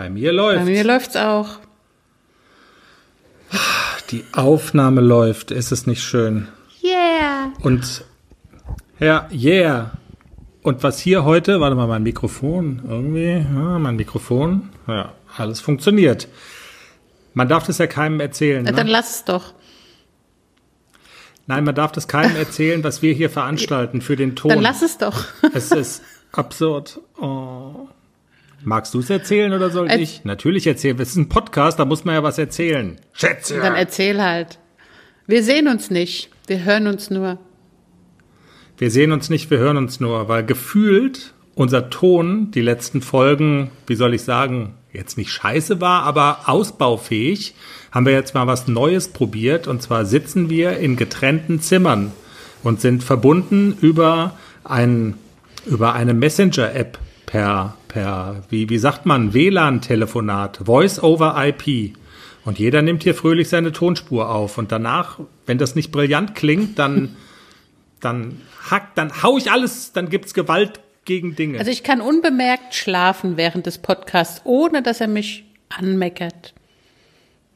Bei mir läuft. Bei mir läuft's auch. Die Aufnahme läuft. Ist es nicht schön? Yeah. Und ja, yeah. Und was hier heute, warte mal, mein Mikrofon, irgendwie, ja, mein Mikrofon, ja, alles funktioniert. Man darf das ja keinem erzählen. Ne? dann lass es doch. Nein, man darf das keinem erzählen, was wir hier veranstalten für den Ton. Dann lass es doch. Es ist absurd. Oh. Magst du es erzählen oder soll Erz- ich? Natürlich erzählen. Es ist ein Podcast, da muss man ja was erzählen. Schätze. Dann erzähl halt. Wir sehen uns nicht. Wir hören uns nur. Wir sehen uns nicht, wir hören uns nur, weil gefühlt unser Ton die letzten Folgen, wie soll ich sagen, jetzt nicht scheiße war, aber ausbaufähig, haben wir jetzt mal was Neues probiert. Und zwar sitzen wir in getrennten Zimmern und sind verbunden über ein, über eine Messenger-App per, per, wie, wie sagt man, WLAN-Telefonat, Voice over IP. Und jeder nimmt hier fröhlich seine Tonspur auf. Und danach, wenn das nicht brillant klingt, dann, dann hackt, dann hau ich alles, dann gibt's Gewalt gegen Dinge. Also ich kann unbemerkt schlafen während des Podcasts, ohne dass er mich anmeckert.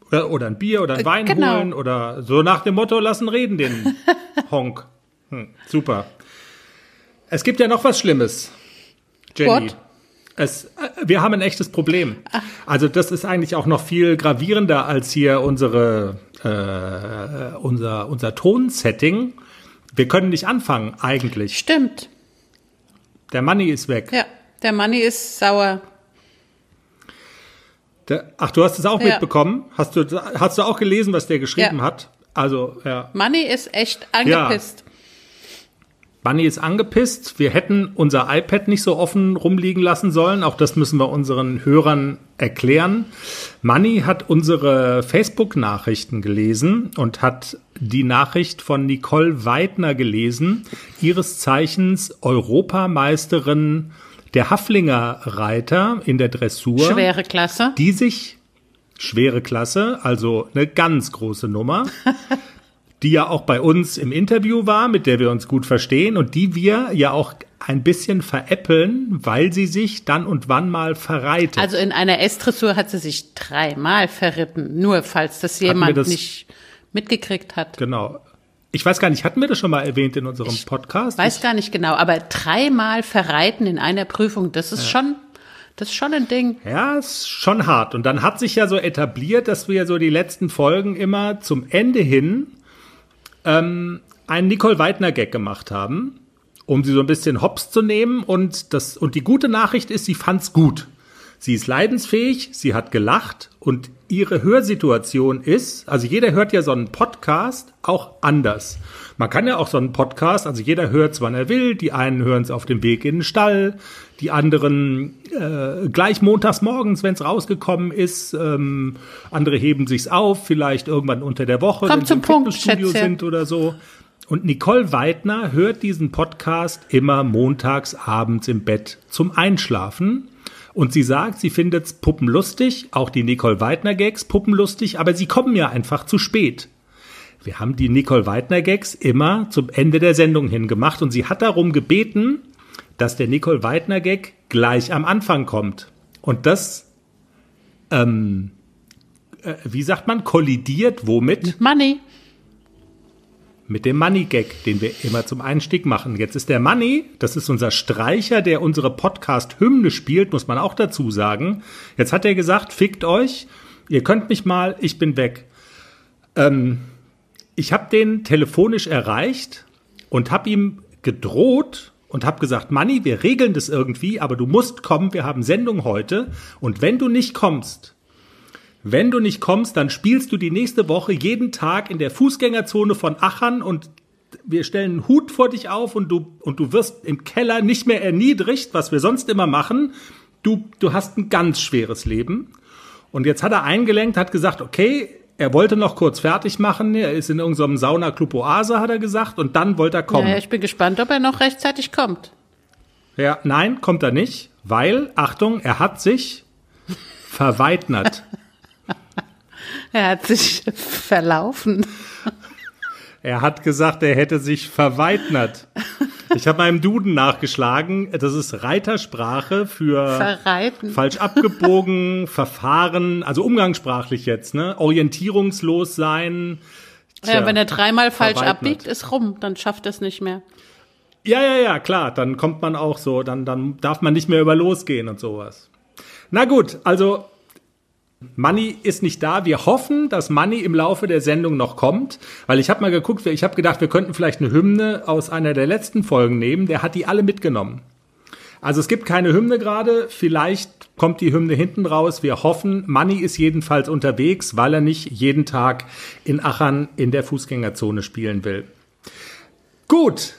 oder, oder ein Bier oder ein Wein genau. holen oder so nach dem Motto, lassen reden den Honk. Hm, super. Es gibt ja noch was Schlimmes, Jenny. What? Es, äh, wir haben ein echtes Problem. Also das ist eigentlich auch noch viel gravierender als hier unsere, äh, unser, unser Tonsetting. Wir können nicht anfangen, eigentlich. Stimmt. Der Money ist weg. Ja, der Manni ist sauer. Der, ach, du hast es auch Ja. mitbekommen? Hast du, hast du auch gelesen, was der geschrieben Ja. hat? Also, ja. Manni ist echt angepisst. Bunny ist angepisst. Wir hätten unser iPad nicht so offen rumliegen lassen sollen. Auch das müssen wir unseren Hörern erklären. Manny hat unsere Facebook-Nachrichten gelesen und hat die Nachricht von Nicole Weidner gelesen, ihres Zeichens Europameisterin der Haflinger Reiter in der Dressur Schwere Klasse. die sich schwere Klasse, also eine ganz große Nummer, die ja auch bei uns im Interview war, mit der wir uns gut verstehen und die wir ja auch ein bisschen veräppeln, weil sie sich dann und wann mal verreitet. Also in einer S-Dressur hat sie sich dreimal verritten. Nur falls das jemand das- nicht mitgekriegt hat. genau. Ich weiß gar nicht, hatten wir das schon mal erwähnt in unserem Podcast? Weiß gar nicht genau, aber dreimal verreiten in einer Prüfung, das ist schon, das ist schon ein Ding. Ja, ist schon hart. Und dann hat sich ja so etabliert, dass wir so die letzten Folgen immer zum Ende hin ähm, einen Nicole Weidner-Gag gemacht haben, um sie so ein bisschen hops zu nehmen. Und, das, und die gute Nachricht ist, sie fand's gut. Sie ist leidensfähig, sie hat gelacht und ihre Hörsituation ist, also jeder hört ja so einen Podcast auch anders. Man kann ja auch so einen Podcast, also jeder hört wann er will, die einen hören es auf dem Weg in den Stall, die anderen äh, gleich montags morgens, wenn es rausgekommen ist, ähm, andere heben sich's auf, vielleicht irgendwann unter der Woche, Komm wenn sie im Punkt, Fitnessstudio Schätzchen. sind oder so. Und Nicole Weidner hört diesen Podcast immer montags abends im Bett zum Einschlafen. Und sie sagt, sie findet's puppenlustig, auch die Nicole Weidner Gags puppenlustig, aber sie kommen ja einfach zu spät. Wir haben die Nicole Weidner Gags immer zum Ende der Sendung hingemacht und sie hat darum gebeten, dass der Nicole Weidner Gag gleich am Anfang kommt. Und das, ähm, äh, wie sagt man, kollidiert womit? Money. mit dem Money Gag, den wir immer zum Einstieg machen. Jetzt ist der Money, das ist unser Streicher, der unsere Podcast-Hymne spielt, muss man auch dazu sagen. Jetzt hat er gesagt, fickt euch, ihr könnt mich mal, ich bin weg. Ähm, ich habe den telefonisch erreicht und habe ihm gedroht und habe gesagt, Money, wir regeln das irgendwie, aber du musst kommen, wir haben Sendung heute und wenn du nicht kommst, wenn du nicht kommst, dann spielst du die nächste Woche jeden Tag in der Fußgängerzone von Achern und wir stellen einen Hut vor dich auf und du, und du wirst im Keller nicht mehr erniedrigt, was wir sonst immer machen. Du, du hast ein ganz schweres Leben. Und jetzt hat er eingelenkt, hat gesagt, okay, er wollte noch kurz fertig machen. Er ist in irgendeinem Sauna-Club Oase, hat er gesagt, und dann wollte er kommen. Ja, ich bin gespannt, ob er noch rechtzeitig kommt. Ja, nein, kommt er nicht, weil, Achtung, er hat sich verweitnert. Er hat sich verlaufen. Er hat gesagt, er hätte sich verweitnert. Ich habe im Duden nachgeschlagen. Das ist Reitersprache für Verreiten. falsch abgebogen, Verfahren, also umgangssprachlich jetzt, ne? Orientierungslos sein. Tja, ja, wenn er dreimal falsch abbiegt, ist rum, dann schafft er es nicht mehr. Ja, ja, ja, klar. Dann kommt man auch so, dann, dann darf man nicht mehr über losgehen und sowas. Na gut, also Money ist nicht da. Wir hoffen, dass Money im Laufe der Sendung noch kommt, weil ich habe mal geguckt, ich habe gedacht, wir könnten vielleicht eine Hymne aus einer der letzten Folgen nehmen. Der hat die alle mitgenommen. Also es gibt keine Hymne gerade. Vielleicht kommt die Hymne hinten raus. Wir hoffen, Money ist jedenfalls unterwegs, weil er nicht jeden Tag in Achern in der Fußgängerzone spielen will. Gut,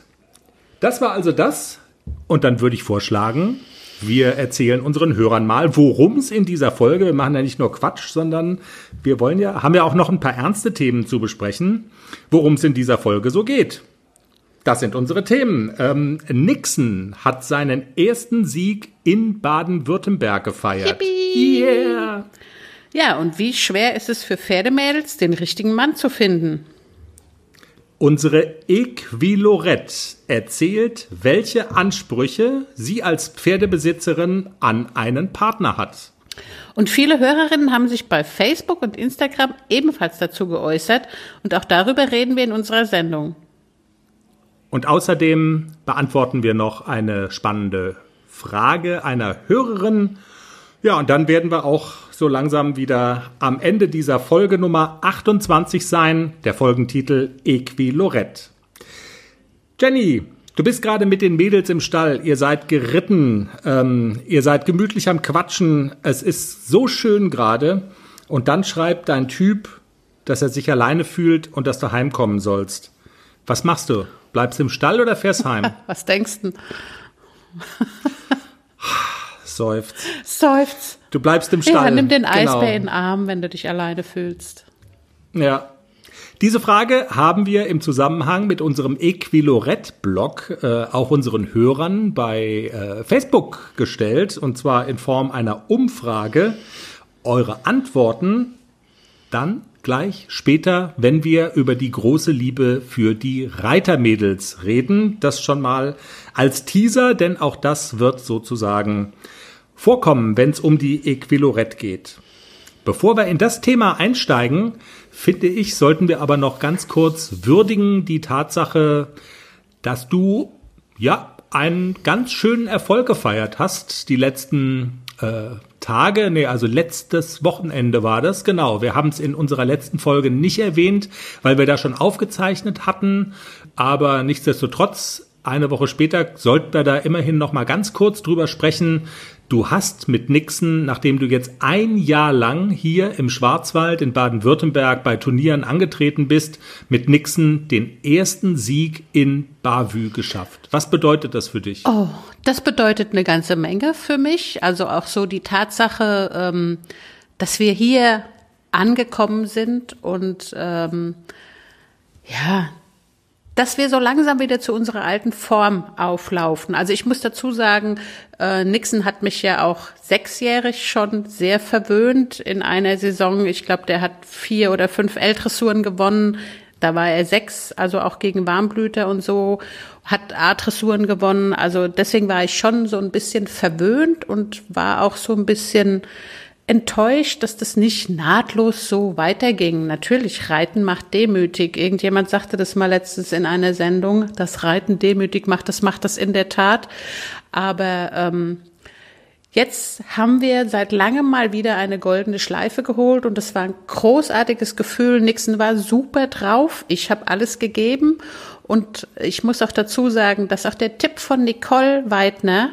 das war also das. Und dann würde ich vorschlagen, wir erzählen unseren Hörern mal, worum es in dieser Folge, wir machen ja nicht nur Quatsch, sondern wir wollen ja, haben ja auch noch ein paar ernste Themen zu besprechen, worum es in dieser Folge so geht. Das sind unsere Themen. Ähm, Nixon hat seinen ersten Sieg in Baden-Württemberg gefeiert. Yippie! Yeah! Ja, und wie schwer ist es für Pferdemädels, den richtigen Mann zu finden? Unsere Equilorette erzählt, welche Ansprüche sie als Pferdebesitzerin an einen Partner hat. Und viele Hörerinnen haben sich bei Facebook und Instagram ebenfalls dazu geäußert und auch darüber reden wir in unserer Sendung. Und außerdem beantworten wir noch eine spannende Frage einer Hörerin. Ja, und dann werden wir auch so langsam wieder am Ende dieser Folge Nummer 28 sein, der Folgentitel Equilorette. Jenny, du bist gerade mit den Mädels im Stall, ihr seid geritten, ähm, ihr seid gemütlich am Quatschen, es ist so schön gerade. Und dann schreibt dein Typ, dass er sich alleine fühlt und dass du heimkommen sollst. Was machst du? Bleibst du im Stall oder fährst heim? Was denkst du? Seufzt. Seufz. Du bleibst im Stall. Ja, nimm den Eisbär Genau. in den Arm, wenn du dich alleine fühlst. Ja. Diese Frage haben wir im Zusammenhang mit unserem Equilorette-Blog äh, auch unseren Hörern bei äh, Facebook gestellt, und zwar in Form einer Umfrage. Eure Antworten dann gleich später, wenn wir über die große Liebe für die Reitermädels reden. Das schon mal als Teaser, denn auch das wird sozusagen vorkommen, wenn es um die Equilorette geht. Bevor wir in das Thema einsteigen, finde ich, sollten wir aber noch ganz kurz würdigen die Tatsache, dass du ja einen ganz schönen Erfolg gefeiert hast die letzten äh, Tage, nee, also letztes Wochenende war das, genau. Wir haben es in unserer letzten Folge nicht erwähnt, weil wir da schon aufgezeichnet hatten, aber nichtsdestotrotz eine Woche später sollten wir da immerhin noch mal ganz kurz drüber sprechen. Du hast mit Nixon, nachdem du jetzt ein Jahr lang hier im Schwarzwald in Baden-Württemberg bei Turnieren angetreten bist, mit Nixon den ersten Sieg in Bavü geschafft. Was bedeutet das für dich? Oh, das bedeutet eine ganze Menge für mich. Also auch so die Tatsache, ähm, dass wir hier angekommen sind und ähm, ja, dass wir so langsam wieder zu unserer alten Form auflaufen. Also ich muss dazu sagen, äh, Nixon hat mich ja auch sechsjährig schon sehr verwöhnt in einer Saison. Ich glaube, der hat vier oder fünf L-Dressuren gewonnen. Da war er sechs, also auch gegen Warmblüter und so, hat A-Dressuren gewonnen. Also deswegen war ich schon so ein bisschen verwöhnt und war auch so ein bisschen enttäuscht, dass das nicht nahtlos so weiterging. Natürlich, Reiten macht demütig. Irgendjemand sagte das mal letztens in einer Sendung, dass Reiten demütig macht. Das macht das in der Tat. Aber ähm, jetzt haben wir seit langem mal wieder eine goldene Schleife geholt und das war ein großartiges Gefühl. Nixon war super drauf. Ich habe alles gegeben und ich muss auch dazu sagen, dass auch der Tipp von Nicole Weidner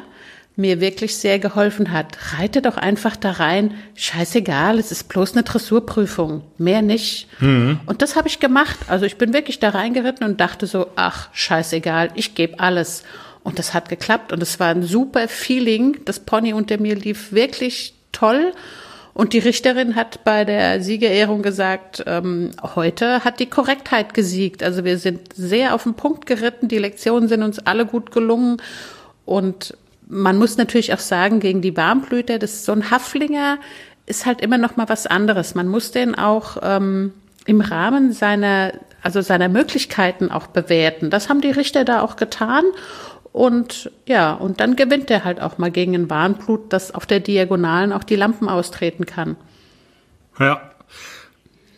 mir wirklich sehr geholfen hat. Reite doch einfach da rein. Scheißegal, es ist bloß eine Dressurprüfung, mehr nicht. Und das habe ich gemacht. Also ich bin wirklich da reingeritten und dachte so, ach, scheißegal, ich gebe alles. Und das hat geklappt und es war ein super Feeling. Das Pony unter mir lief wirklich toll. Und die Richterin hat bei der Siegerehrung gesagt, ähm, heute hat die Korrektheit gesiegt. Also wir sind sehr auf den Punkt geritten. Die Lektionen sind uns alle gut gelungen. Und man muss natürlich auch sagen, gegen die Warmblüter, das ist so ein Haflinger ist halt immer noch mal was anderes. Man muss den auch ähm, im Rahmen seiner also seiner Möglichkeiten auch bewerten. Das haben die Richter da auch getan. Und ja, und dann gewinnt er halt auch mal gegen ein Warnblut, das auf der Diagonalen auch die Lampen austreten kann. Ja,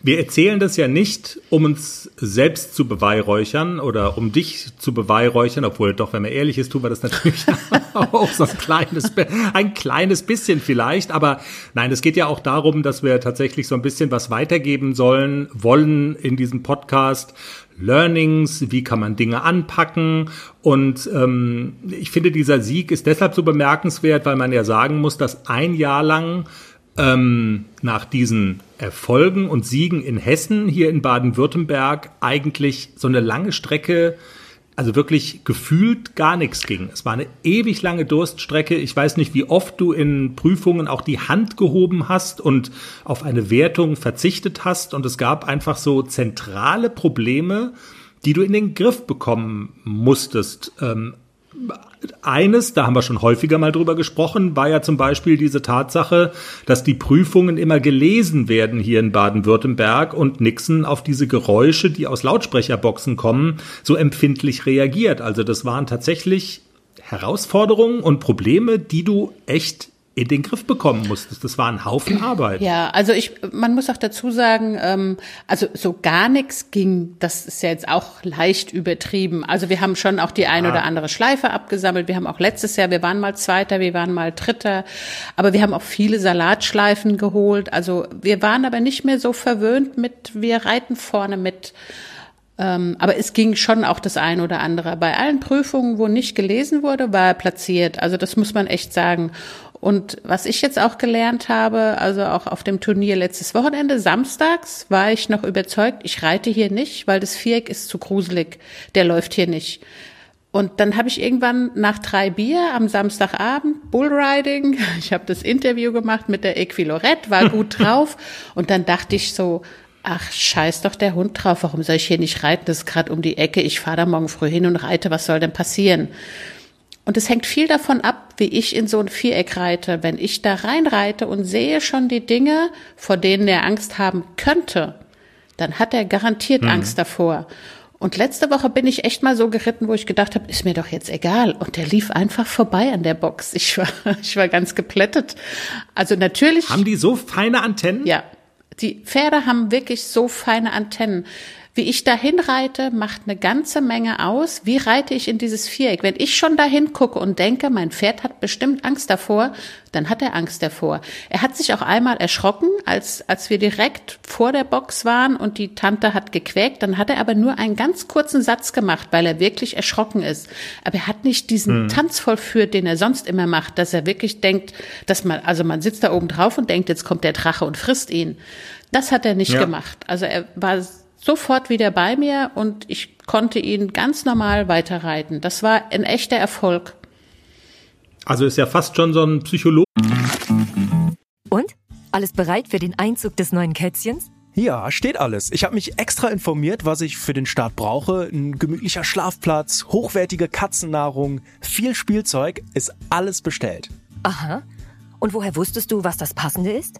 wir erzählen das ja nicht, um uns selbst zu beweihräuchern oder um dich zu beweihräuchern, obwohl doch, wenn man ehrlich ist, tun wir das natürlich auch so ein kleines, ein kleines bisschen vielleicht. Aber nein, es geht ja auch darum, dass wir tatsächlich so ein bisschen was weitergeben sollen, wollen in diesem Podcast. Learnings, wie kann man Dinge anpacken. Und ähm, ich finde, dieser Sieg ist deshalb so bemerkenswert, weil man ja sagen muss, dass ein Jahr lang ähm, nach diesen Erfolgen und Siegen in Hessen, hier in Baden-Württemberg, eigentlich so eine lange Strecke, also wirklich gefühlt gar nichts ging. Es war eine ewig lange Durststrecke. Ich weiß nicht, wie oft du in Prüfungen auch die Hand gehoben hast und auf eine Wertung verzichtet hast. Und es gab einfach so zentrale Probleme, die du in den Griff bekommen musstest. Ähm, eines, da haben wir schon häufiger mal drüber gesprochen, war ja zum Beispiel diese Tatsache, dass die Prüfungen immer gelesen werden hier in Baden-Württemberg und Nixon auf diese Geräusche, die aus Lautsprecherboxen kommen, so empfindlich reagiert. Also das waren tatsächlich Herausforderungen und Probleme, die du echt in den Griff bekommen musstest. Das war ein Haufen Arbeit. Ja, also ich, man muss auch dazu sagen, ähm, also so gar nichts ging, das ist ja jetzt auch leicht übertrieben. Also wir haben schon auch die eine ah. oder andere Schleife abgesammelt. Wir haben auch letztes Jahr, wir waren mal Zweiter, wir waren mal Dritter, aber wir haben auch viele Salatschleifen geholt. Also wir waren aber nicht mehr so verwöhnt mit, wir reiten vorne mit. Ähm, aber es ging schon auch das eine oder andere. Bei allen Prüfungen, wo nicht gelesen wurde, war er platziert. Also das muss man echt sagen. Und was ich jetzt auch gelernt habe, also auch auf dem Turnier letztes Wochenende, samstags, war ich noch überzeugt, ich reite hier nicht, weil das Viereck ist zu gruselig. Der läuft hier nicht. Und dann habe ich irgendwann nach drei Bier am Samstagabend Bullriding, ich habe das Interview gemacht mit der Equilorette, war gut drauf. Und dann dachte ich so, ach, scheiß doch der Hund drauf, warum soll ich hier nicht reiten? Das ist gerade um die Ecke, ich fahre da morgen früh hin und reite, was soll denn passieren? Und es hängt viel davon ab, wie ich in so ein Viereck reite. Wenn ich da reinreite und sehe schon die Dinge, vor denen er Angst haben könnte, dann hat er garantiert mhm. Angst davor. Und letzte Woche bin ich echt mal so geritten, wo ich gedacht habe, ist mir doch jetzt egal. Und der lief einfach vorbei an der Box. Ich war, ich war ganz geplättet. Also natürlich. Haben die so feine Antennen? Ja. Die Pferde haben wirklich so feine Antennen. Wie ich dahin reite, macht eine ganze Menge aus. Wie reite ich in dieses Viereck? Wenn ich schon dahin gucke und denke, mein Pferd hat bestimmt Angst davor, dann hat er Angst davor. Er hat sich auch einmal erschrocken, als, als wir direkt vor der Box waren und die Tante hat gequäkt. Dann hat er aber nur einen ganz kurzen Satz gemacht, weil er wirklich erschrocken ist. Aber er hat nicht diesen hm. Tanz vollführt, den er sonst immer macht, dass er wirklich denkt, dass man, also man sitzt da oben drauf und denkt, jetzt kommt der Drache und frisst ihn. Das hat er nicht ja. gemacht. Also er war sofort wieder bei mir und ich konnte ihn ganz normal weiterreiten. Das war ein echter Erfolg. Also ist ja fast schon so ein Psychologe. Und? Alles bereit für den Einzug des neuen Kätzchens? Ja, steht alles. Ich habe mich extra informiert, was ich für den Start brauche. Ein gemütlicher Schlafplatz, hochwertige Katzennahrung, viel Spielzeug, ist alles bestellt. Aha. Und woher wusstest du, was das Passende ist?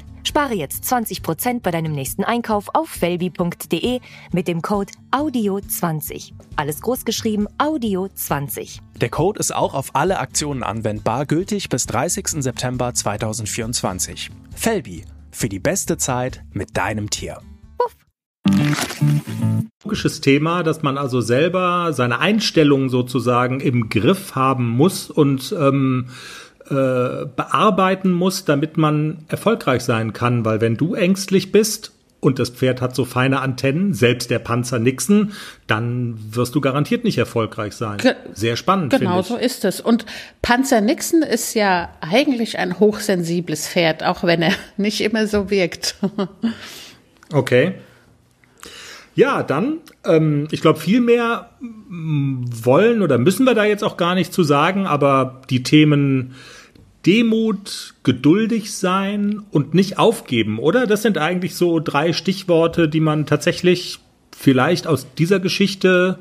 Spare jetzt 20% bei deinem nächsten Einkauf auf felbi.de mit dem Code AUDIO20. Alles großgeschrieben AUDIO20. Der Code ist auch auf alle Aktionen anwendbar, gültig bis 30. September 2024. Felbi, für die beste Zeit mit deinem Tier. Puff. Logisches Thema, dass man also selber seine Einstellung sozusagen im Griff haben muss und ähm, äh, bearbeiten muss, damit man erfolgreich sein kann. Weil wenn du ängstlich bist, und das Pferd hat so feine Antennen, selbst der Panzer Nixon, dann wirst du garantiert nicht erfolgreich sein. Ge Sehr spannend. Genau so ist es. Und Panzer Nixon ist ja eigentlich ein hochsensibles Pferd, auch wenn er nicht immer so wirkt. okay. Ja, dann, ähm, ich glaube, viel mehr mm, wollen oder müssen wir da jetzt auch gar nicht zu sagen, aber die Themen Demut, geduldig sein und nicht aufgeben, oder? Das sind eigentlich so drei Stichworte, die man tatsächlich vielleicht aus dieser Geschichte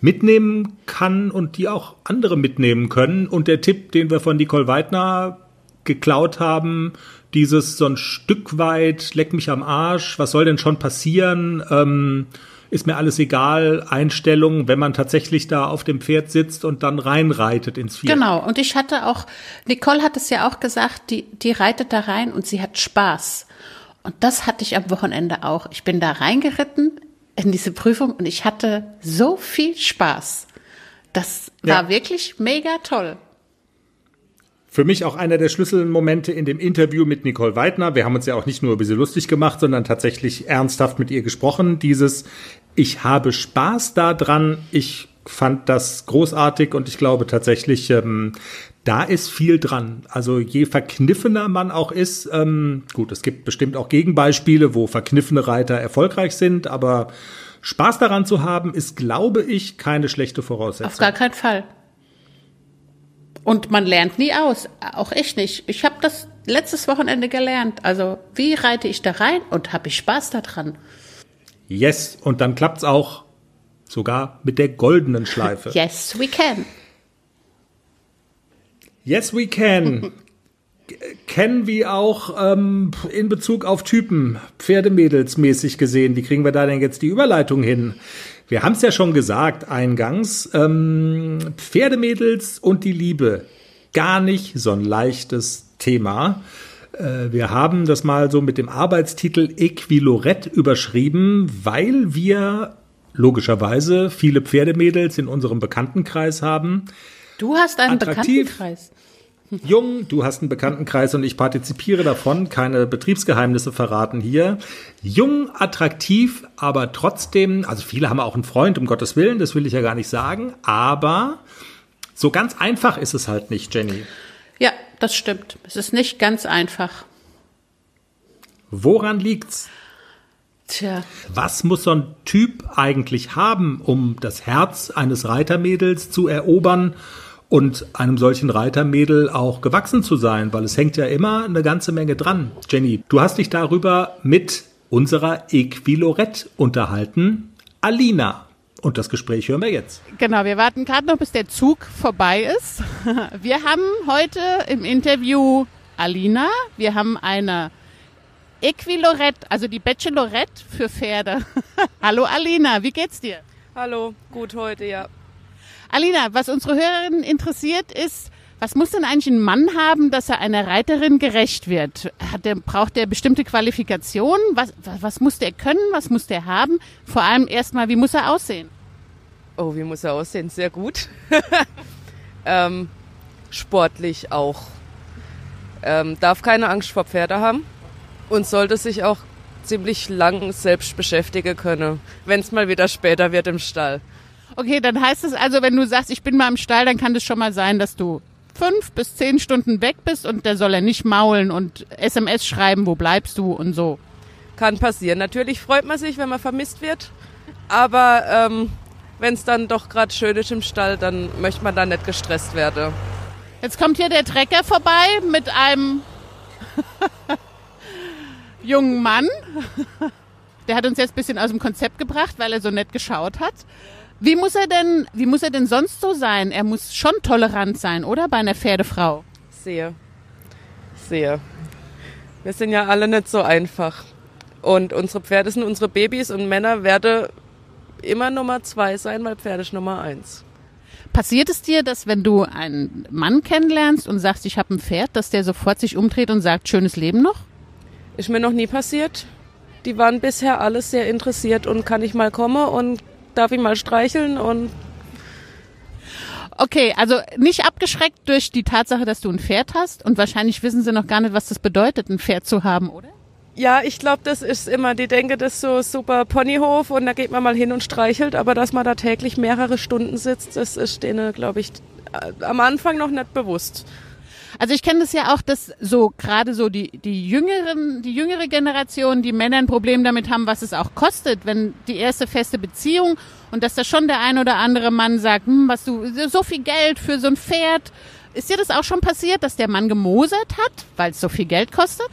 mitnehmen kann und die auch andere mitnehmen können. Und der Tipp, den wir von Nicole Weidner geklaut haben, dieses so ein Stück weit, leck mich am Arsch, was soll denn schon passieren? Ähm, ist mir alles egal, Einstellung, wenn man tatsächlich da auf dem Pferd sitzt und dann reinreitet ins Vier. Genau, und ich hatte auch, Nicole hat es ja auch gesagt, die, die reitet da rein und sie hat Spaß. Und das hatte ich am Wochenende auch. Ich bin da reingeritten in diese Prüfung und ich hatte so viel Spaß. Das war ja. wirklich mega toll. Für mich auch einer der Schlüsselmomente in dem Interview mit Nicole Weidner. Wir haben uns ja auch nicht nur ein bisschen lustig gemacht, sondern tatsächlich ernsthaft mit ihr gesprochen. Dieses, ich habe Spaß daran. Ich fand das großartig und ich glaube tatsächlich, ähm, da ist viel dran. Also je verkniffener man auch ist, ähm, gut, es gibt bestimmt auch Gegenbeispiele, wo verkniffene Reiter erfolgreich sind, aber Spaß daran zu haben, ist, glaube ich, keine schlechte Voraussetzung. Auf gar keinen Fall. Und man lernt nie aus, auch ich nicht. Ich habe das letztes Wochenende gelernt. Also wie reite ich da rein und habe ich Spaß daran? Yes, und dann klappt's auch sogar mit der goldenen Schleife. yes, we can. Yes, we can. Kennen wir auch ähm, in Bezug auf Typen, Pferdemädels mäßig gesehen. Wie kriegen wir da denn jetzt die Überleitung hin? Wir haben es ja schon gesagt eingangs. Ähm, Pferdemädels und die Liebe. Gar nicht so ein leichtes Thema. Äh, wir haben das mal so mit dem Arbeitstitel Equilorett überschrieben, weil wir logischerweise viele Pferdemädels in unserem Bekanntenkreis haben. Du hast einen Attraktiv, Bekanntenkreis. Jung, du hast einen Bekanntenkreis und ich partizipiere davon, keine Betriebsgeheimnisse verraten hier. Jung, attraktiv, aber trotzdem, also viele haben auch einen Freund, um Gottes Willen, das will ich ja gar nicht sagen, aber so ganz einfach ist es halt nicht, Jenny. Ja, das stimmt. Es ist nicht ganz einfach. Woran liegt's? Tja. Was muss so ein Typ eigentlich haben, um das Herz eines Reitermädels zu erobern und einem solchen Reitermädel auch gewachsen zu sein? Weil es hängt ja immer eine ganze Menge dran. Jenny, du hast dich darüber mit unserer Equilorette unterhalten. Alina, und das Gespräch hören wir jetzt. Genau, wir warten gerade noch, bis der Zug vorbei ist. Wir haben heute im Interview Alina. Wir haben eine Equilorette, also die Bachelorette für Pferde. Hallo Alina, wie geht's dir? Hallo, gut heute, ja. Alina, was unsere Hörerinnen interessiert ist, was muss denn eigentlich ein Mann haben, dass er einer Reiterin gerecht wird? Der, braucht er bestimmte Qualifikationen? Was, was, was muss der können? Was muss der haben? Vor allem erstmal, wie muss er aussehen? Oh, wie muss er aussehen? Sehr gut. ähm, sportlich auch. Ähm, darf keine Angst vor Pferde haben und sollte sich auch ziemlich lang selbst beschäftigen können, wenn es mal wieder später wird im Stall. Okay, dann heißt es also, wenn du sagst, ich bin mal im Stall, dann kann es schon mal sein, dass du fünf bis zehn Stunden weg bist und der soll er nicht maulen und SMS schreiben, wo bleibst du und so. Kann passieren. Natürlich freut man sich, wenn man vermisst wird, aber ähm, wenn es dann doch gerade schön ist im Stall, dann möchte man da nicht gestresst werden. Jetzt kommt hier der Trecker vorbei mit einem jungen Mann. Der hat uns jetzt ein bisschen aus dem Konzept gebracht, weil er so nett geschaut hat. Wie muss er denn, wie muss er denn sonst so sein? Er muss schon tolerant sein, oder? Bei einer Pferdefrau. Sehr. Sehr. Wir sind ja alle nicht so einfach. Und unsere Pferde sind unsere Babys und Männer werden immer Nummer zwei sein, weil Pferde ist Nummer eins. Passiert es dir, dass wenn du einen Mann kennenlernst und sagst, ich habe ein Pferd, dass der sofort sich umdreht und sagt, schönes Leben noch? Ist mir noch nie passiert. Die waren bisher alles sehr interessiert und kann ich mal kommen und darf ich mal streicheln und Okay, also nicht abgeschreckt durch die Tatsache, dass du ein Pferd hast und wahrscheinlich wissen sie noch gar nicht, was das bedeutet, ein Pferd zu haben, oder? Ja, ich glaube, das ist immer, die denke, das ist so super Ponyhof und da geht man mal hin und streichelt, aber dass man da täglich mehrere Stunden sitzt, das ist denen, glaube ich, äh, am Anfang noch nicht bewusst. Also ich kenne das ja auch, dass so gerade so die, die jüngeren, die jüngere Generation, die Männer ein Problem damit haben, was es auch kostet, wenn die erste feste Beziehung und dass da schon der ein oder andere Mann sagt, hm, was du, so viel Geld für so ein Pferd. Ist dir das auch schon passiert, dass der Mann gemosert hat, weil es so viel Geld kostet?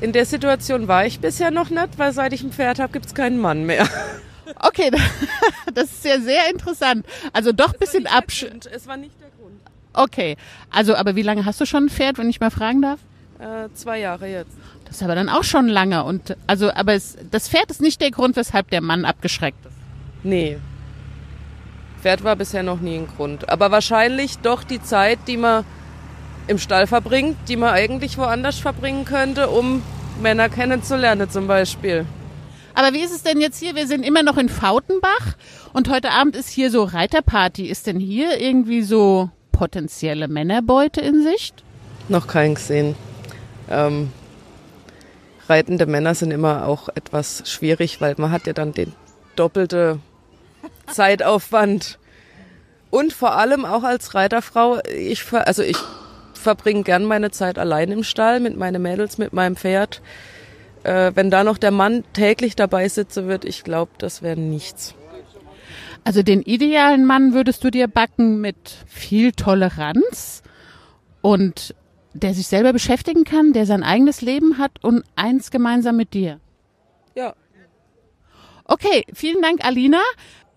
In der Situation war ich bisher noch nicht, weil seit ich ein Pferd habe, gibt es keinen Mann mehr. Okay, das ist ja sehr interessant. Also doch ein bisschen absch. Es war nicht der. Okay, also aber wie lange hast du schon ein Pferd, wenn ich mal fragen darf? Äh, zwei Jahre jetzt. Das ist aber dann auch schon lange und also aber es, das Pferd ist nicht der Grund, weshalb der Mann abgeschreckt ist. Nee. Pferd war bisher noch nie ein Grund. Aber wahrscheinlich doch die Zeit, die man im Stall verbringt, die man eigentlich woanders verbringen könnte, um Männer kennenzulernen zum Beispiel. Aber wie ist es denn jetzt hier? Wir sind immer noch in Fautenbach und heute Abend ist hier so Reiterparty. Ist denn hier irgendwie so potenzielle Männerbeute in Sicht? Noch keinen gesehen. Ähm, reitende Männer sind immer auch etwas schwierig, weil man hat ja dann den doppelte Zeitaufwand. Und vor allem auch als Reiterfrau, ich, also ich verbringe gern meine Zeit allein im Stall mit meinen Mädels, mit meinem Pferd. Äh, wenn da noch der Mann täglich dabei sitzen wird, ich glaube, das wäre nichts. Also den idealen Mann würdest du dir backen mit viel Toleranz und der sich selber beschäftigen kann, der sein eigenes Leben hat und eins gemeinsam mit dir. Ja. Okay, vielen Dank, Alina.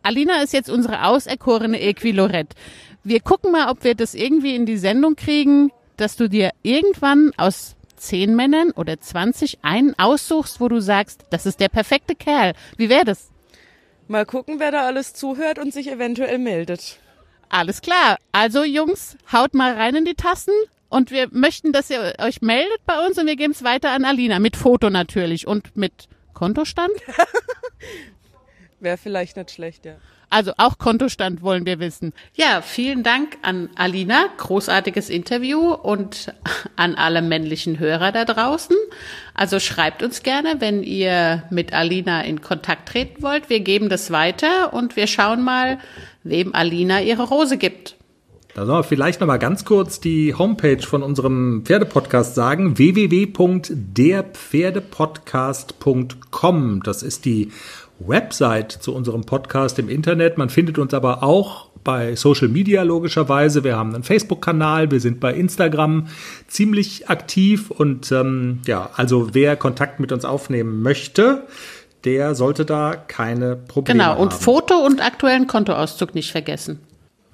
Alina ist jetzt unsere auserkorene Equilorette. Wir gucken mal, ob wir das irgendwie in die Sendung kriegen, dass du dir irgendwann aus zehn Männern oder 20 einen aussuchst, wo du sagst, das ist der perfekte Kerl. Wie wäre das? Mal gucken, wer da alles zuhört und sich eventuell meldet. Alles klar. Also Jungs, haut mal rein in die Tasten und wir möchten, dass ihr euch meldet bei uns und wir geben es weiter an Alina mit Foto natürlich und mit Kontostand. Wäre vielleicht nicht schlecht, ja. Also auch Kontostand wollen wir wissen. Ja, vielen Dank an Alina. Großartiges Interview und an alle männlichen Hörer da draußen. Also schreibt uns gerne, wenn ihr mit Alina in Kontakt treten wollt. Wir geben das weiter und wir schauen mal, wem Alina ihre Rose gibt. Da sollen wir vielleicht noch mal ganz kurz die Homepage von unserem Pferdepodcast sagen. www.derpferdepodcast.com. Das ist die Website zu unserem Podcast im Internet. Man findet uns aber auch bei Social Media logischerweise. Wir haben einen Facebook-Kanal, wir sind bei Instagram ziemlich aktiv und ähm, ja, also wer Kontakt mit uns aufnehmen möchte, der sollte da keine Probleme Genau, und haben. Foto und aktuellen Kontoauszug nicht vergessen.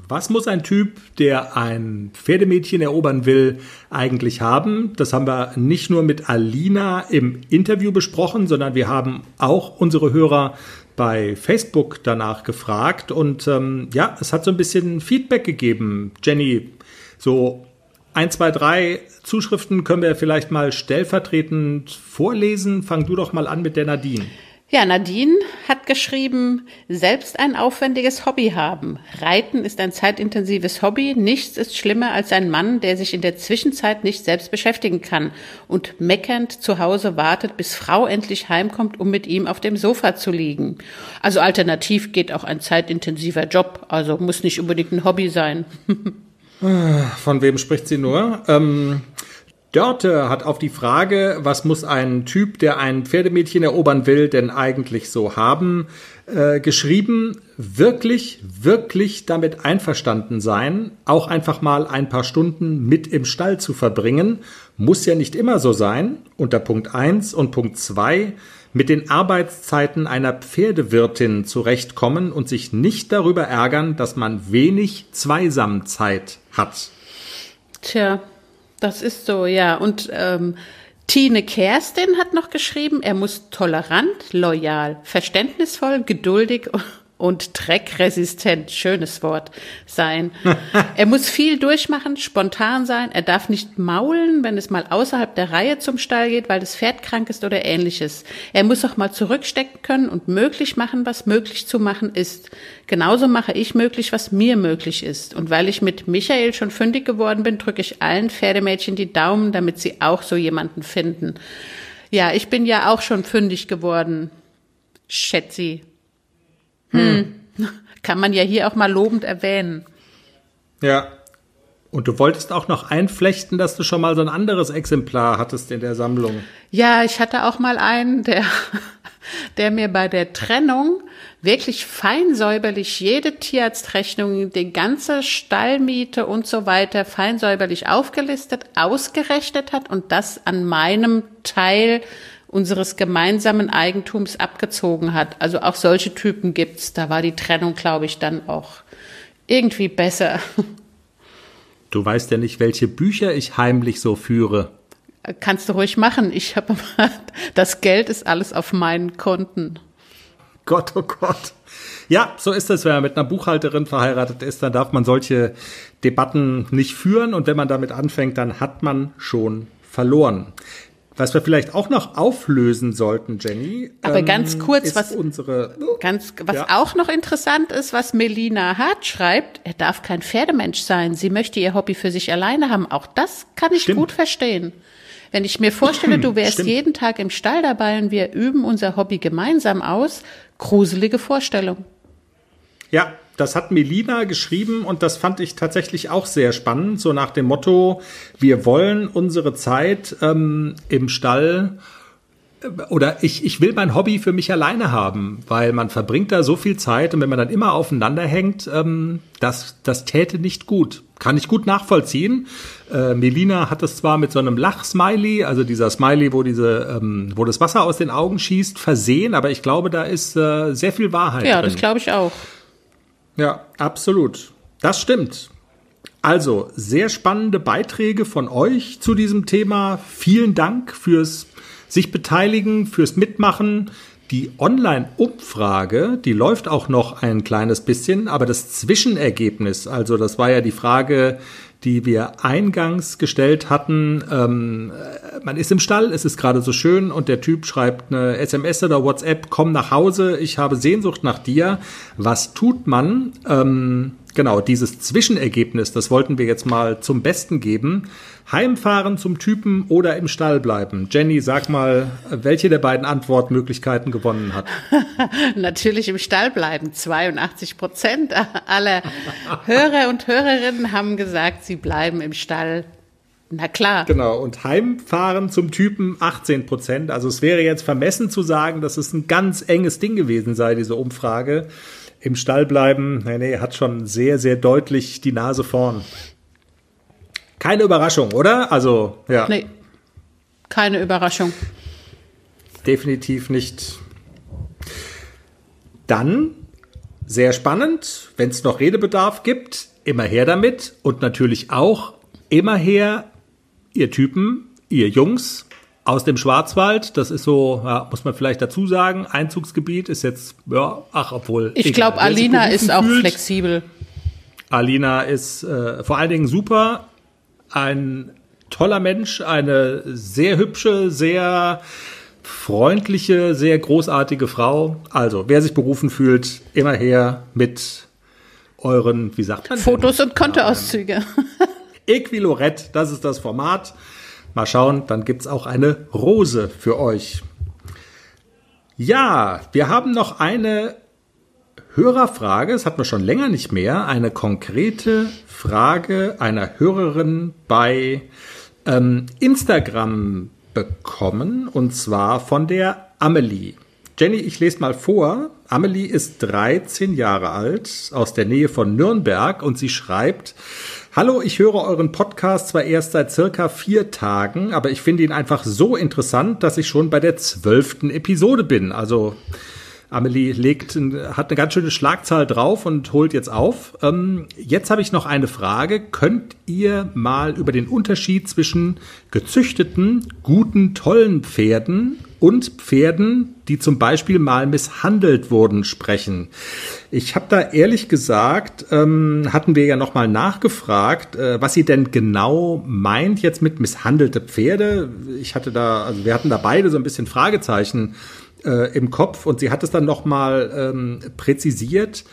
Was muss ein Typ, der ein Pferdemädchen erobern will, eigentlich haben? Das haben wir nicht nur mit Alina im Interview besprochen, sondern wir haben auch unsere Hörer bei Facebook danach gefragt. Und ähm, ja, es hat so ein bisschen Feedback gegeben. Jenny, so ein, zwei, drei Zuschriften können wir vielleicht mal stellvertretend vorlesen. Fang du doch mal an mit der Nadine. Ja, Nadine hat geschrieben, selbst ein aufwendiges Hobby haben. Reiten ist ein zeitintensives Hobby. Nichts ist schlimmer als ein Mann, der sich in der Zwischenzeit nicht selbst beschäftigen kann und meckernd zu Hause wartet, bis Frau endlich heimkommt, um mit ihm auf dem Sofa zu liegen. Also alternativ geht auch ein zeitintensiver Job. Also muss nicht unbedingt ein Hobby sein. Von wem spricht sie nur? Ähm, Dörte hat auf die Frage, was muss ein Typ, der ein Pferdemädchen erobern will, denn eigentlich so haben, äh, geschrieben, wirklich, wirklich damit einverstanden sein, auch einfach mal ein paar Stunden mit im Stall zu verbringen, muss ja nicht immer so sein, unter Punkt 1 und Punkt 2, mit den Arbeitszeiten einer Pferdewirtin zurechtkommen und sich nicht darüber ärgern, dass man wenig Zweisamzeit hat. Tja, das ist so, ja. Und ähm, Tine Kerstin hat noch geschrieben, er muss tolerant, loyal, verständnisvoll, geduldig und dreckresistent, schönes Wort, sein. er muss viel durchmachen, spontan sein, er darf nicht maulen, wenn es mal außerhalb der Reihe zum Stall geht, weil das Pferd krank ist oder ähnliches. Er muss auch mal zurückstecken können und möglich machen, was möglich zu machen ist. Genauso mache ich möglich, was mir möglich ist. Und weil ich mit Michael schon fündig geworden bin, drücke ich allen Pferdemädchen die Daumen, damit sie auch so jemanden finden. Ja, ich bin ja auch schon fündig geworden. Schätzi. Hm. Kann man ja hier auch mal lobend erwähnen. Ja. Und du wolltest auch noch einflechten, dass du schon mal so ein anderes Exemplar hattest in der Sammlung. Ja, ich hatte auch mal einen, der, der mir bei der Trennung wirklich feinsäuberlich jede Tierarztrechnung, die ganze Stallmiete und so weiter feinsäuberlich aufgelistet, ausgerechnet hat und das an meinem Teil unseres gemeinsamen Eigentums abgezogen hat. Also auch solche Typen gibt's. Da war die Trennung, glaube ich, dann auch irgendwie besser. Du weißt ja nicht, welche Bücher ich heimlich so führe. Kannst du ruhig machen. Ich habe das Geld ist alles auf meinen Konten. Gott, oh Gott. Ja, so ist es, wenn man mit einer Buchhalterin verheiratet ist, dann darf man solche Debatten nicht führen und wenn man damit anfängt, dann hat man schon verloren. Was wir vielleicht auch noch auflösen sollten, Jenny. Aber ähm, ganz kurz, was unsere ganz was ja. auch noch interessant ist, was Melina Hart schreibt, er darf kein Pferdemensch sein. Sie möchte ihr Hobby für sich alleine haben. Auch das kann ich Stimmt. gut verstehen. Wenn ich mir vorstelle, du wärst Stimmt. jeden Tag im Stall dabei und wir üben unser Hobby gemeinsam aus, gruselige Vorstellung. Ja, das hat Melina geschrieben und das fand ich tatsächlich auch sehr spannend, so nach dem Motto, wir wollen unsere Zeit ähm, im Stall äh, oder ich, ich will mein Hobby für mich alleine haben, weil man verbringt da so viel Zeit und wenn man dann immer aufeinander hängt, ähm, das, das täte nicht gut. Kann ich gut nachvollziehen. Äh, Melina hat es zwar mit so einem Lachsmiley, also dieser Smiley, wo diese, ähm, wo das Wasser aus den Augen schießt, versehen, aber ich glaube, da ist äh, sehr viel Wahrheit. Ja, drin. das glaube ich auch. Ja, absolut. Das stimmt. Also, sehr spannende Beiträge von euch zu diesem Thema. Vielen Dank fürs sich beteiligen, fürs Mitmachen. Die Online-Umfrage, die läuft auch noch ein kleines bisschen, aber das Zwischenergebnis, also das war ja die Frage, die wir eingangs gestellt hatten. Ähm, man ist im Stall, es ist gerade so schön und der Typ schreibt eine SMS oder WhatsApp, komm nach Hause, ich habe Sehnsucht nach dir. Was tut man? Ähm, genau, dieses Zwischenergebnis, das wollten wir jetzt mal zum Besten geben. Heimfahren zum Typen oder im Stall bleiben? Jenny, sag mal, welche der beiden Antwortmöglichkeiten gewonnen hat. Natürlich im Stall bleiben. 82 Prozent aller Hörer und Hörerinnen haben gesagt, sie bleiben im Stall. Na klar. Genau, und Heimfahren zum Typen 18 Prozent. Also es wäre jetzt vermessen zu sagen, dass es ein ganz enges Ding gewesen sei, diese Umfrage. Im Stall bleiben, nee, nee, hat schon sehr, sehr deutlich die Nase vorn. Keine Überraschung, oder? Also, ja. Nee, keine Überraschung. Definitiv nicht. Dann, sehr spannend, wenn es noch Redebedarf gibt, immer her damit und natürlich auch immer her, ihr Typen, ihr Jungs aus dem Schwarzwald. Das ist so, ja, muss man vielleicht dazu sagen, Einzugsgebiet ist jetzt, ja, ach, obwohl. Ich glaube, Alina ist auch fühlt. flexibel. Alina ist äh, vor allen Dingen super ein toller Mensch, eine sehr hübsche, sehr freundliche, sehr großartige Frau. Also, wer sich berufen fühlt, immer her mit euren, wie sagt man? Fotos und Kontoauszüge. Equilorett, das ist das Format. Mal schauen, dann gibt's auch eine Rose für euch. Ja, wir haben noch eine Hörerfrage, das hatten wir schon länger nicht mehr, eine konkrete Frage einer Hörerin bei ähm, Instagram bekommen und zwar von der Amelie. Jenny, ich lese mal vor. Amelie ist 13 Jahre alt, aus der Nähe von Nürnberg und sie schreibt, Hallo, ich höre euren Podcast zwar erst seit circa vier Tagen, aber ich finde ihn einfach so interessant, dass ich schon bei der zwölften Episode bin. Also Amelie legt, hat eine ganz schöne Schlagzahl drauf und holt jetzt auf. Ähm, jetzt habe ich noch eine Frage. Könnt ihr mal über den Unterschied zwischen gezüchteten, guten, tollen Pferden und Pferden, die zum Beispiel mal misshandelt wurden, sprechen? Ich habe da ehrlich gesagt, ähm, hatten wir ja noch mal nachgefragt, äh, was sie denn genau meint jetzt mit misshandelte Pferde. Ich hatte da, also wir hatten da beide so ein bisschen Fragezeichen äh, im Kopf und sie hat es dann nochmal ähm, präzisiert.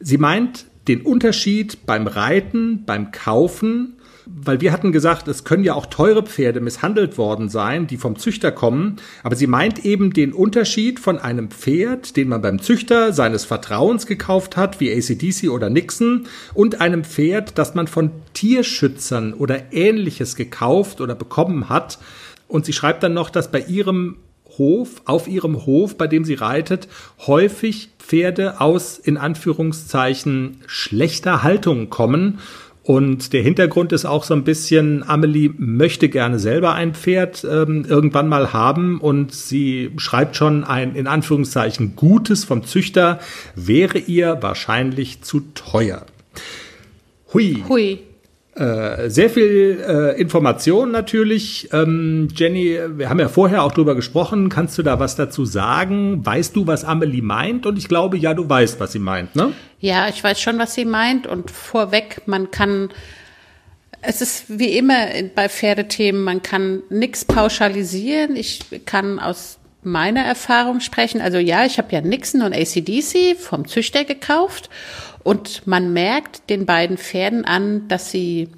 Sie meint den Unterschied beim Reiten, beim Kaufen weil wir hatten gesagt, es können ja auch teure Pferde misshandelt worden sein, die vom Züchter kommen. Aber sie meint eben den Unterschied von einem Pferd, den man beim Züchter seines Vertrauens gekauft hat, wie ACDC oder Nixon, und einem Pferd, das man von Tierschützern oder ähnliches gekauft oder bekommen hat. Und sie schreibt dann noch, dass bei ihrem Hof, auf ihrem Hof, bei dem sie reitet, häufig Pferde aus in Anführungszeichen schlechter Haltung kommen. Und der Hintergrund ist auch so ein bisschen, Amelie möchte gerne selber ein Pferd ähm, irgendwann mal haben und sie schreibt schon ein in Anführungszeichen gutes vom Züchter wäre ihr wahrscheinlich zu teuer. Hui. Hui. Äh, sehr viel äh, Information natürlich. Ähm, Jenny, wir haben ja vorher auch drüber gesprochen. Kannst du da was dazu sagen? Weißt du, was Amelie meint? Und ich glaube, ja, du weißt, was sie meint, ne? Ja, ich weiß schon, was sie meint. Und vorweg, man kann, es ist wie immer bei Pferdethemen, man kann nichts pauschalisieren. Ich kann aus meiner Erfahrung sprechen. Also ja, ich habe ja Nixon und ACDC vom Züchter gekauft. Und man merkt den beiden Pferden an, dass sie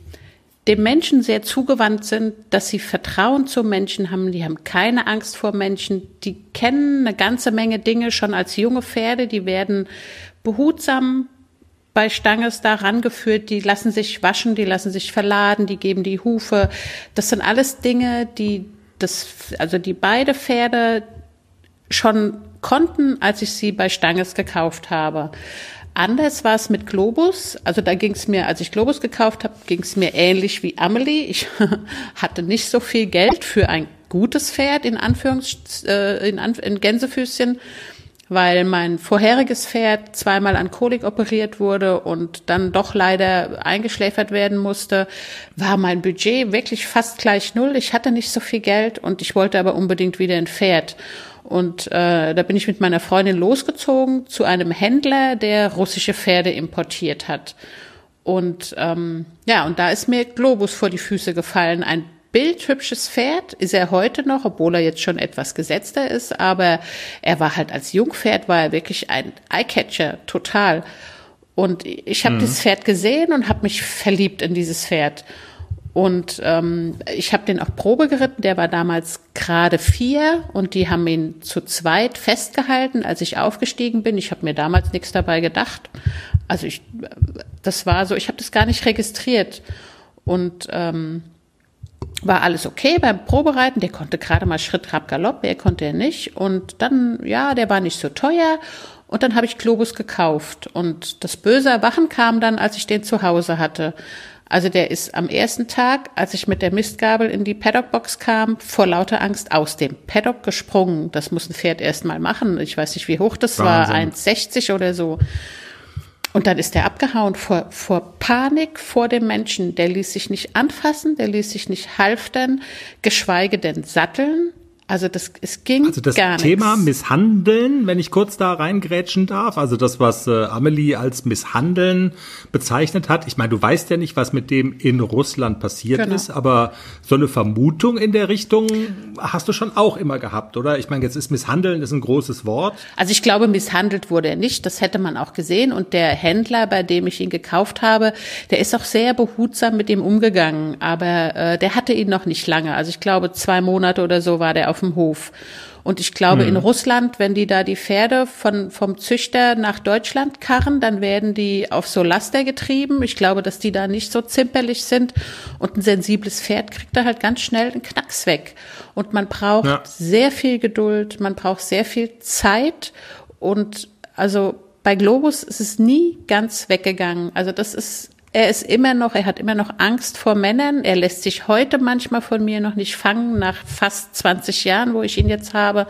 dem Menschen sehr zugewandt sind, dass sie Vertrauen zu Menschen haben, die haben keine Angst vor Menschen, die kennen eine ganze Menge Dinge schon als junge Pferde, die werden behutsam bei Stanges da rangeführt, die lassen sich waschen, die lassen sich verladen, die geben die Hufe. Das sind alles Dinge, die das, also die beide Pferde schon konnten, als ich sie bei Stanges gekauft habe. Anders war es mit Globus. Also da ging es mir, als ich Globus gekauft habe, ging es mir ähnlich wie Amelie. Ich hatte nicht so viel Geld für ein gutes Pferd in Anführungs äh, in, Anf in Gänsefüßchen, weil mein vorheriges Pferd zweimal an Kolik operiert wurde und dann doch leider eingeschläfert werden musste, war mein Budget wirklich fast gleich null. Ich hatte nicht so viel Geld und ich wollte aber unbedingt wieder ein Pferd. Und äh, da bin ich mit meiner Freundin losgezogen zu einem Händler, der russische Pferde importiert hat. Und ähm, ja, und da ist mir Globus vor die Füße gefallen. Ein bildhübsches Pferd ist er heute noch, obwohl er jetzt schon etwas gesetzter ist, aber er war halt als Jungpferd, war er wirklich ein Eyecatcher, total. Und ich habe mhm. dieses Pferd gesehen und habe mich verliebt in dieses Pferd. Und ähm, ich habe den auch Probe geritten, der war damals gerade vier und die haben ihn zu zweit festgehalten, als ich aufgestiegen bin. Ich habe mir damals nichts dabei gedacht. Also ich, das war so, ich habe das gar nicht registriert. Und ähm, war alles okay beim Probereiten. Der konnte gerade mal Schritt, Trab, Galopp, er konnte er nicht. Und dann, ja, der war nicht so teuer. Und dann habe ich Globus gekauft. Und das böse Erwachen kam dann, als ich den zu Hause hatte. Also der ist am ersten Tag, als ich mit der Mistgabel in die Paddockbox kam, vor lauter Angst aus dem Paddock gesprungen. Das muss ein Pferd erst mal machen. Ich weiß nicht, wie hoch das Wahnsinn. war, 1,60 oder so. Und dann ist er abgehauen vor, vor Panik vor dem Menschen. Der ließ sich nicht anfassen, der ließ sich nicht halftern, geschweige denn satteln. Also das es ging also das gar Thema nix. Misshandeln, wenn ich kurz da reingrätschen darf, also das was äh, Amelie als Misshandeln bezeichnet hat. Ich meine, du weißt ja nicht, was mit dem in Russland passiert genau. ist, aber so eine Vermutung in der Richtung hast du schon auch immer gehabt, oder? Ich meine, jetzt ist Misshandeln ist ein großes Wort. Also ich glaube, misshandelt wurde er nicht. Das hätte man auch gesehen. Und der Händler, bei dem ich ihn gekauft habe, der ist auch sehr behutsam mit ihm umgegangen. Aber äh, der hatte ihn noch nicht lange. Also ich glaube, zwei Monate oder so war der auf auf dem Hof. Und ich glaube, mhm. in Russland, wenn die da die Pferde von, vom Züchter nach Deutschland karren, dann werden die auf so Laster getrieben. Ich glaube, dass die da nicht so zimperlich sind. Und ein sensibles Pferd kriegt da halt ganz schnell einen Knacks weg. Und man braucht ja. sehr viel Geduld, man braucht sehr viel Zeit. Und also bei Globus ist es nie ganz weggegangen. Also das ist er ist immer noch, er hat immer noch Angst vor Männern. Er lässt sich heute manchmal von mir noch nicht fangen, nach fast 20 Jahren, wo ich ihn jetzt habe.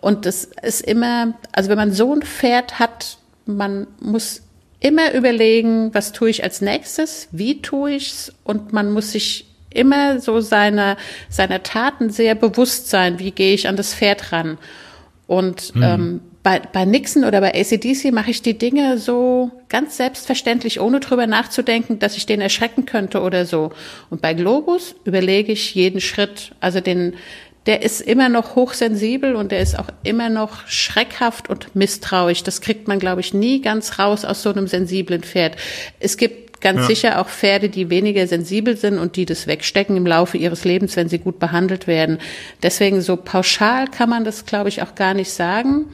Und das ist immer, also wenn man so ein Pferd hat, man muss immer überlegen, was tue ich als nächstes, wie tue ich's und man muss sich immer so seiner seiner Taten sehr bewusst sein, wie gehe ich an das Pferd ran. Und mhm. ähm, bei, bei Nixon oder bei ACDC mache ich die Dinge so ganz selbstverständlich, ohne drüber nachzudenken, dass ich den erschrecken könnte oder so. Und bei Globus überlege ich jeden Schritt. Also den, der ist immer noch hochsensibel und der ist auch immer noch schreckhaft und misstrauisch. Das kriegt man, glaube ich, nie ganz raus aus so einem sensiblen Pferd. Es gibt ganz ja. sicher auch Pferde, die weniger sensibel sind und die das wegstecken im Laufe ihres Lebens, wenn sie gut behandelt werden. Deswegen so pauschal kann man das, glaube ich, auch gar nicht sagen.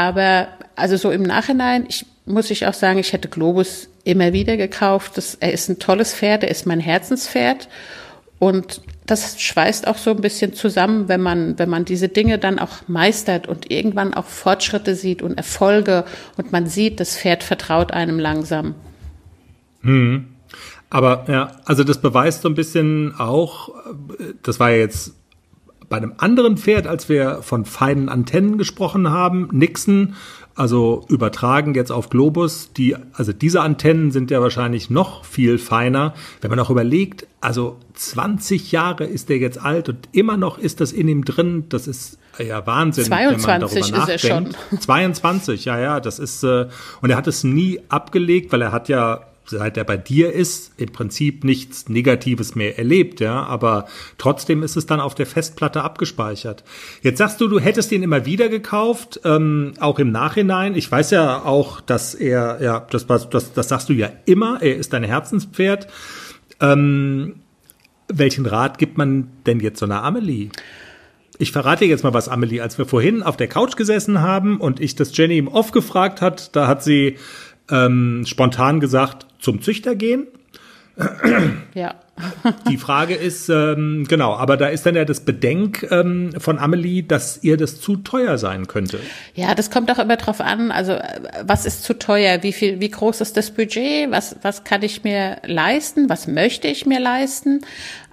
Aber also so im Nachhinein, ich muss ich auch sagen, ich hätte Globus immer wieder gekauft. Das, er ist ein tolles Pferd, er ist mein Herzenspferd. Und das schweißt auch so ein bisschen zusammen, wenn man, wenn man diese Dinge dann auch meistert und irgendwann auch Fortschritte sieht und Erfolge und man sieht, das Pferd vertraut einem langsam. Hm. Aber ja, also das beweist so ein bisschen auch, das war ja jetzt bei einem anderen Pferd, als wir von feinen Antennen gesprochen haben, Nixon, also übertragen jetzt auf Globus, die, also diese Antennen sind ja wahrscheinlich noch viel feiner. Wenn man auch überlegt, also 20 Jahre ist der jetzt alt und immer noch ist das in ihm drin, das ist ja Wahnsinn, 22 wenn man darüber nachdenkt. Ist er schon. 22, ja, ja, das ist, äh, und er hat es nie abgelegt, weil er hat ja seit er bei dir ist, im Prinzip nichts Negatives mehr erlebt, ja, aber trotzdem ist es dann auf der Festplatte abgespeichert. Jetzt sagst du, du hättest ihn immer wieder gekauft, ähm, auch im Nachhinein. Ich weiß ja auch, dass er, ja, das, das, das sagst du ja immer, er ist dein Herzenspferd. Ähm, welchen Rat gibt man denn jetzt so einer Amelie? Ich verrate jetzt mal was, Amelie. Als wir vorhin auf der Couch gesessen haben und ich das Jenny im Off gefragt hat, da hat sie ähm, spontan gesagt, zum Züchter gehen. Ja. Die Frage ist, ähm, genau, aber da ist dann ja das Bedenk ähm, von Amelie, dass ihr das zu teuer sein könnte. Ja, das kommt auch immer drauf an. Also, was ist zu teuer? Wie viel, wie groß ist das Budget? Was, was kann ich mir leisten? Was möchte ich mir leisten?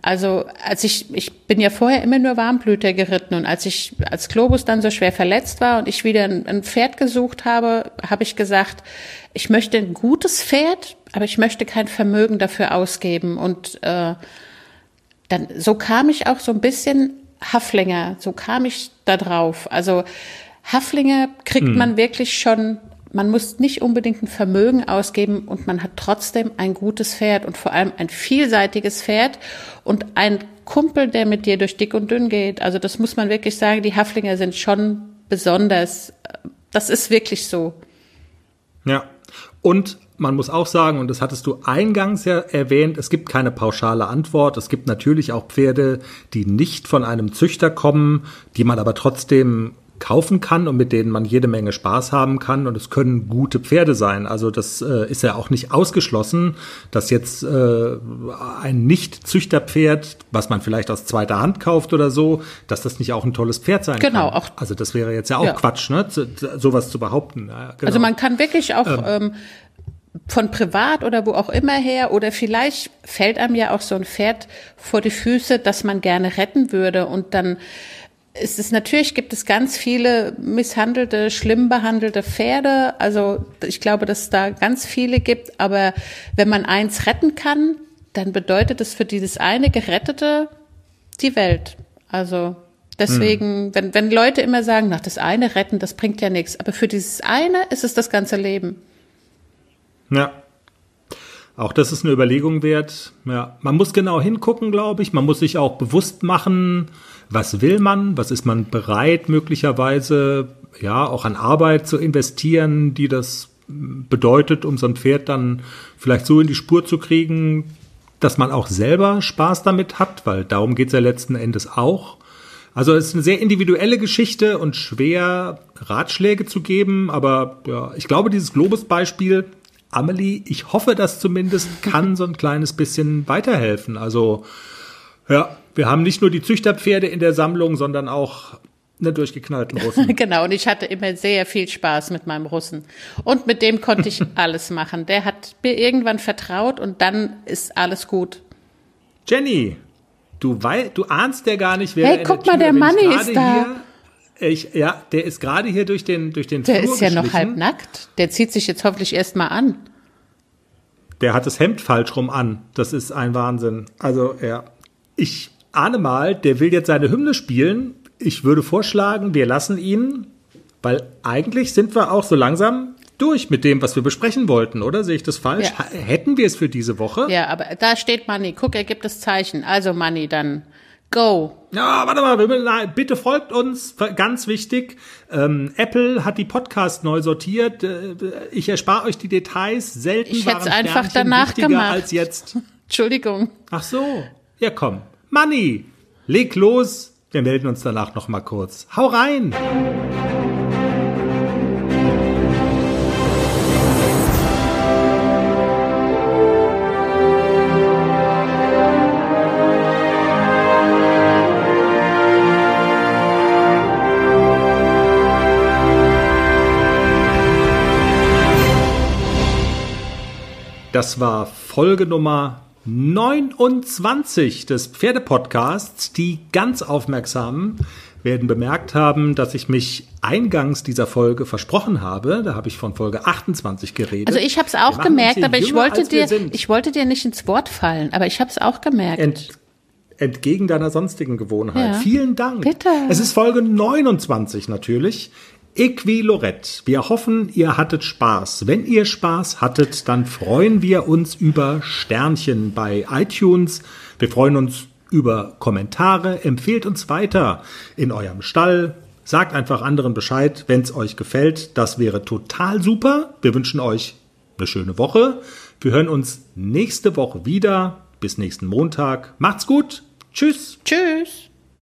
Also, als ich, ich bin ja vorher immer nur Warmblüter geritten und als ich, als Globus dann so schwer verletzt war und ich wieder ein, ein Pferd gesucht habe, habe ich gesagt, ich möchte ein gutes Pferd, aber ich möchte kein Vermögen dafür ausgeben. Und äh, dann so kam ich auch so ein bisschen Haflinger, so kam ich da drauf. Also Haflinger kriegt hm. man wirklich schon, man muss nicht unbedingt ein Vermögen ausgeben und man hat trotzdem ein gutes Pferd und vor allem ein vielseitiges Pferd und ein Kumpel, der mit dir durch dick und dünn geht. Also das muss man wirklich sagen, die Haflinger sind schon besonders. Das ist wirklich so. Ja. Und man muss auch sagen, und das hattest du eingangs ja erwähnt, es gibt keine pauschale Antwort. Es gibt natürlich auch Pferde, die nicht von einem Züchter kommen, die man aber trotzdem kaufen kann und mit denen man jede Menge Spaß haben kann. Und es können gute Pferde sein. Also das äh, ist ja auch nicht ausgeschlossen, dass jetzt äh, ein Nicht-Züchterpferd, was man vielleicht aus zweiter Hand kauft oder so, dass das nicht auch ein tolles Pferd sein genau, kann. Genau. Also das wäre jetzt ja auch ja. Quatsch, ne? Zu, sowas zu behaupten. Ja, genau. Also man kann wirklich auch ähm, ähm, von privat oder wo auch immer her oder vielleicht fällt einem ja auch so ein Pferd vor die Füße, das man gerne retten würde und dann ist es natürlich gibt es ganz viele misshandelte, schlimm behandelte Pferde. Also ich glaube, dass es da ganz viele gibt. Aber wenn man eins retten kann, dann bedeutet es für dieses eine Gerettete die Welt. Also deswegen, hm. wenn, wenn Leute immer sagen, nach das eine retten, das bringt ja nichts. Aber für dieses eine ist es das ganze Leben. Ja. Auch das ist eine Überlegung wert. Ja, man muss genau hingucken, glaube ich. Man muss sich auch bewusst machen, was will man, was ist man bereit möglicherweise, ja, auch an Arbeit zu investieren, die das bedeutet, um so ein Pferd dann vielleicht so in die Spur zu kriegen, dass man auch selber Spaß damit hat, weil darum geht es ja letzten Endes auch. Also es ist eine sehr individuelle Geschichte und schwer Ratschläge zu geben, aber ja, ich glaube, dieses Globus-Beispiel Amelie, ich hoffe, das zumindest kann so ein kleines bisschen weiterhelfen. Also, ja, wir haben nicht nur die Züchterpferde in der Sammlung, sondern auch eine durchgeknallten Russen. genau, und ich hatte immer sehr viel Spaß mit meinem Russen. Und mit dem konnte ich alles machen. Der hat mir irgendwann vertraut und dann ist alles gut. Jenny, du, wei du ahnst ja gar nicht, wer Hey, guck mal, der Manni ist da. Hier, ich, ja, der ist gerade hier durch den durch den Der Flur ist ja noch halb nackt. Der zieht sich jetzt hoffentlich erst mal an. Der hat das Hemd falsch rum an. Das ist ein Wahnsinn. Also, ja. Ich ahne mal, der will jetzt seine Hymne spielen. Ich würde vorschlagen, wir lassen ihn, weil eigentlich sind wir auch so langsam durch mit dem, was wir besprechen wollten, oder? Sehe ich das falsch? Ja. Hätten wir es für diese Woche? Ja, aber da steht Manni. Guck, er gibt das Zeichen. Also Manni, dann Go. Ja, warte mal, bitte folgt uns, ganz wichtig. Ähm, Apple hat die Podcast neu sortiert. Äh, Ich erspare euch die Details. Selten Ich waren einfach Sternchen danach wichtiger gemacht. als jetzt. Entschuldigung. Ach so, ja komm. Money, leg los. Wir melden uns danach noch mal kurz. Hau rein. Das war Folge Nummer 29 des Pferdepodcasts. Die ganz Aufmerksamen werden bemerkt haben, dass ich mich eingangs dieser Folge versprochen habe. Da habe ich von Folge 28 geredet. Also ich habe es auch gemerkt, aber ich wollte dir, ich wollte dir nicht ins Wort fallen, aber ich habe es auch gemerkt. Ent, entgegen deiner sonstigen Gewohnheit. Ja. Vielen Dank. Bitte. Es ist Folge 29 natürlich. Equilorette. Wir hoffen, ihr hattet Spaß. Wenn ihr Spaß hattet, dann freuen wir uns über Sternchen bei iTunes. Wir freuen uns über Kommentare. Empfehlt uns weiter in eurem Stall. Sagt einfach anderen Bescheid, wenn es euch gefällt. Das wäre total super. Wir wünschen euch eine schöne Woche. Wir hören uns nächste Woche wieder. Bis nächsten Montag. Macht's gut. Tschüss. Tschüss.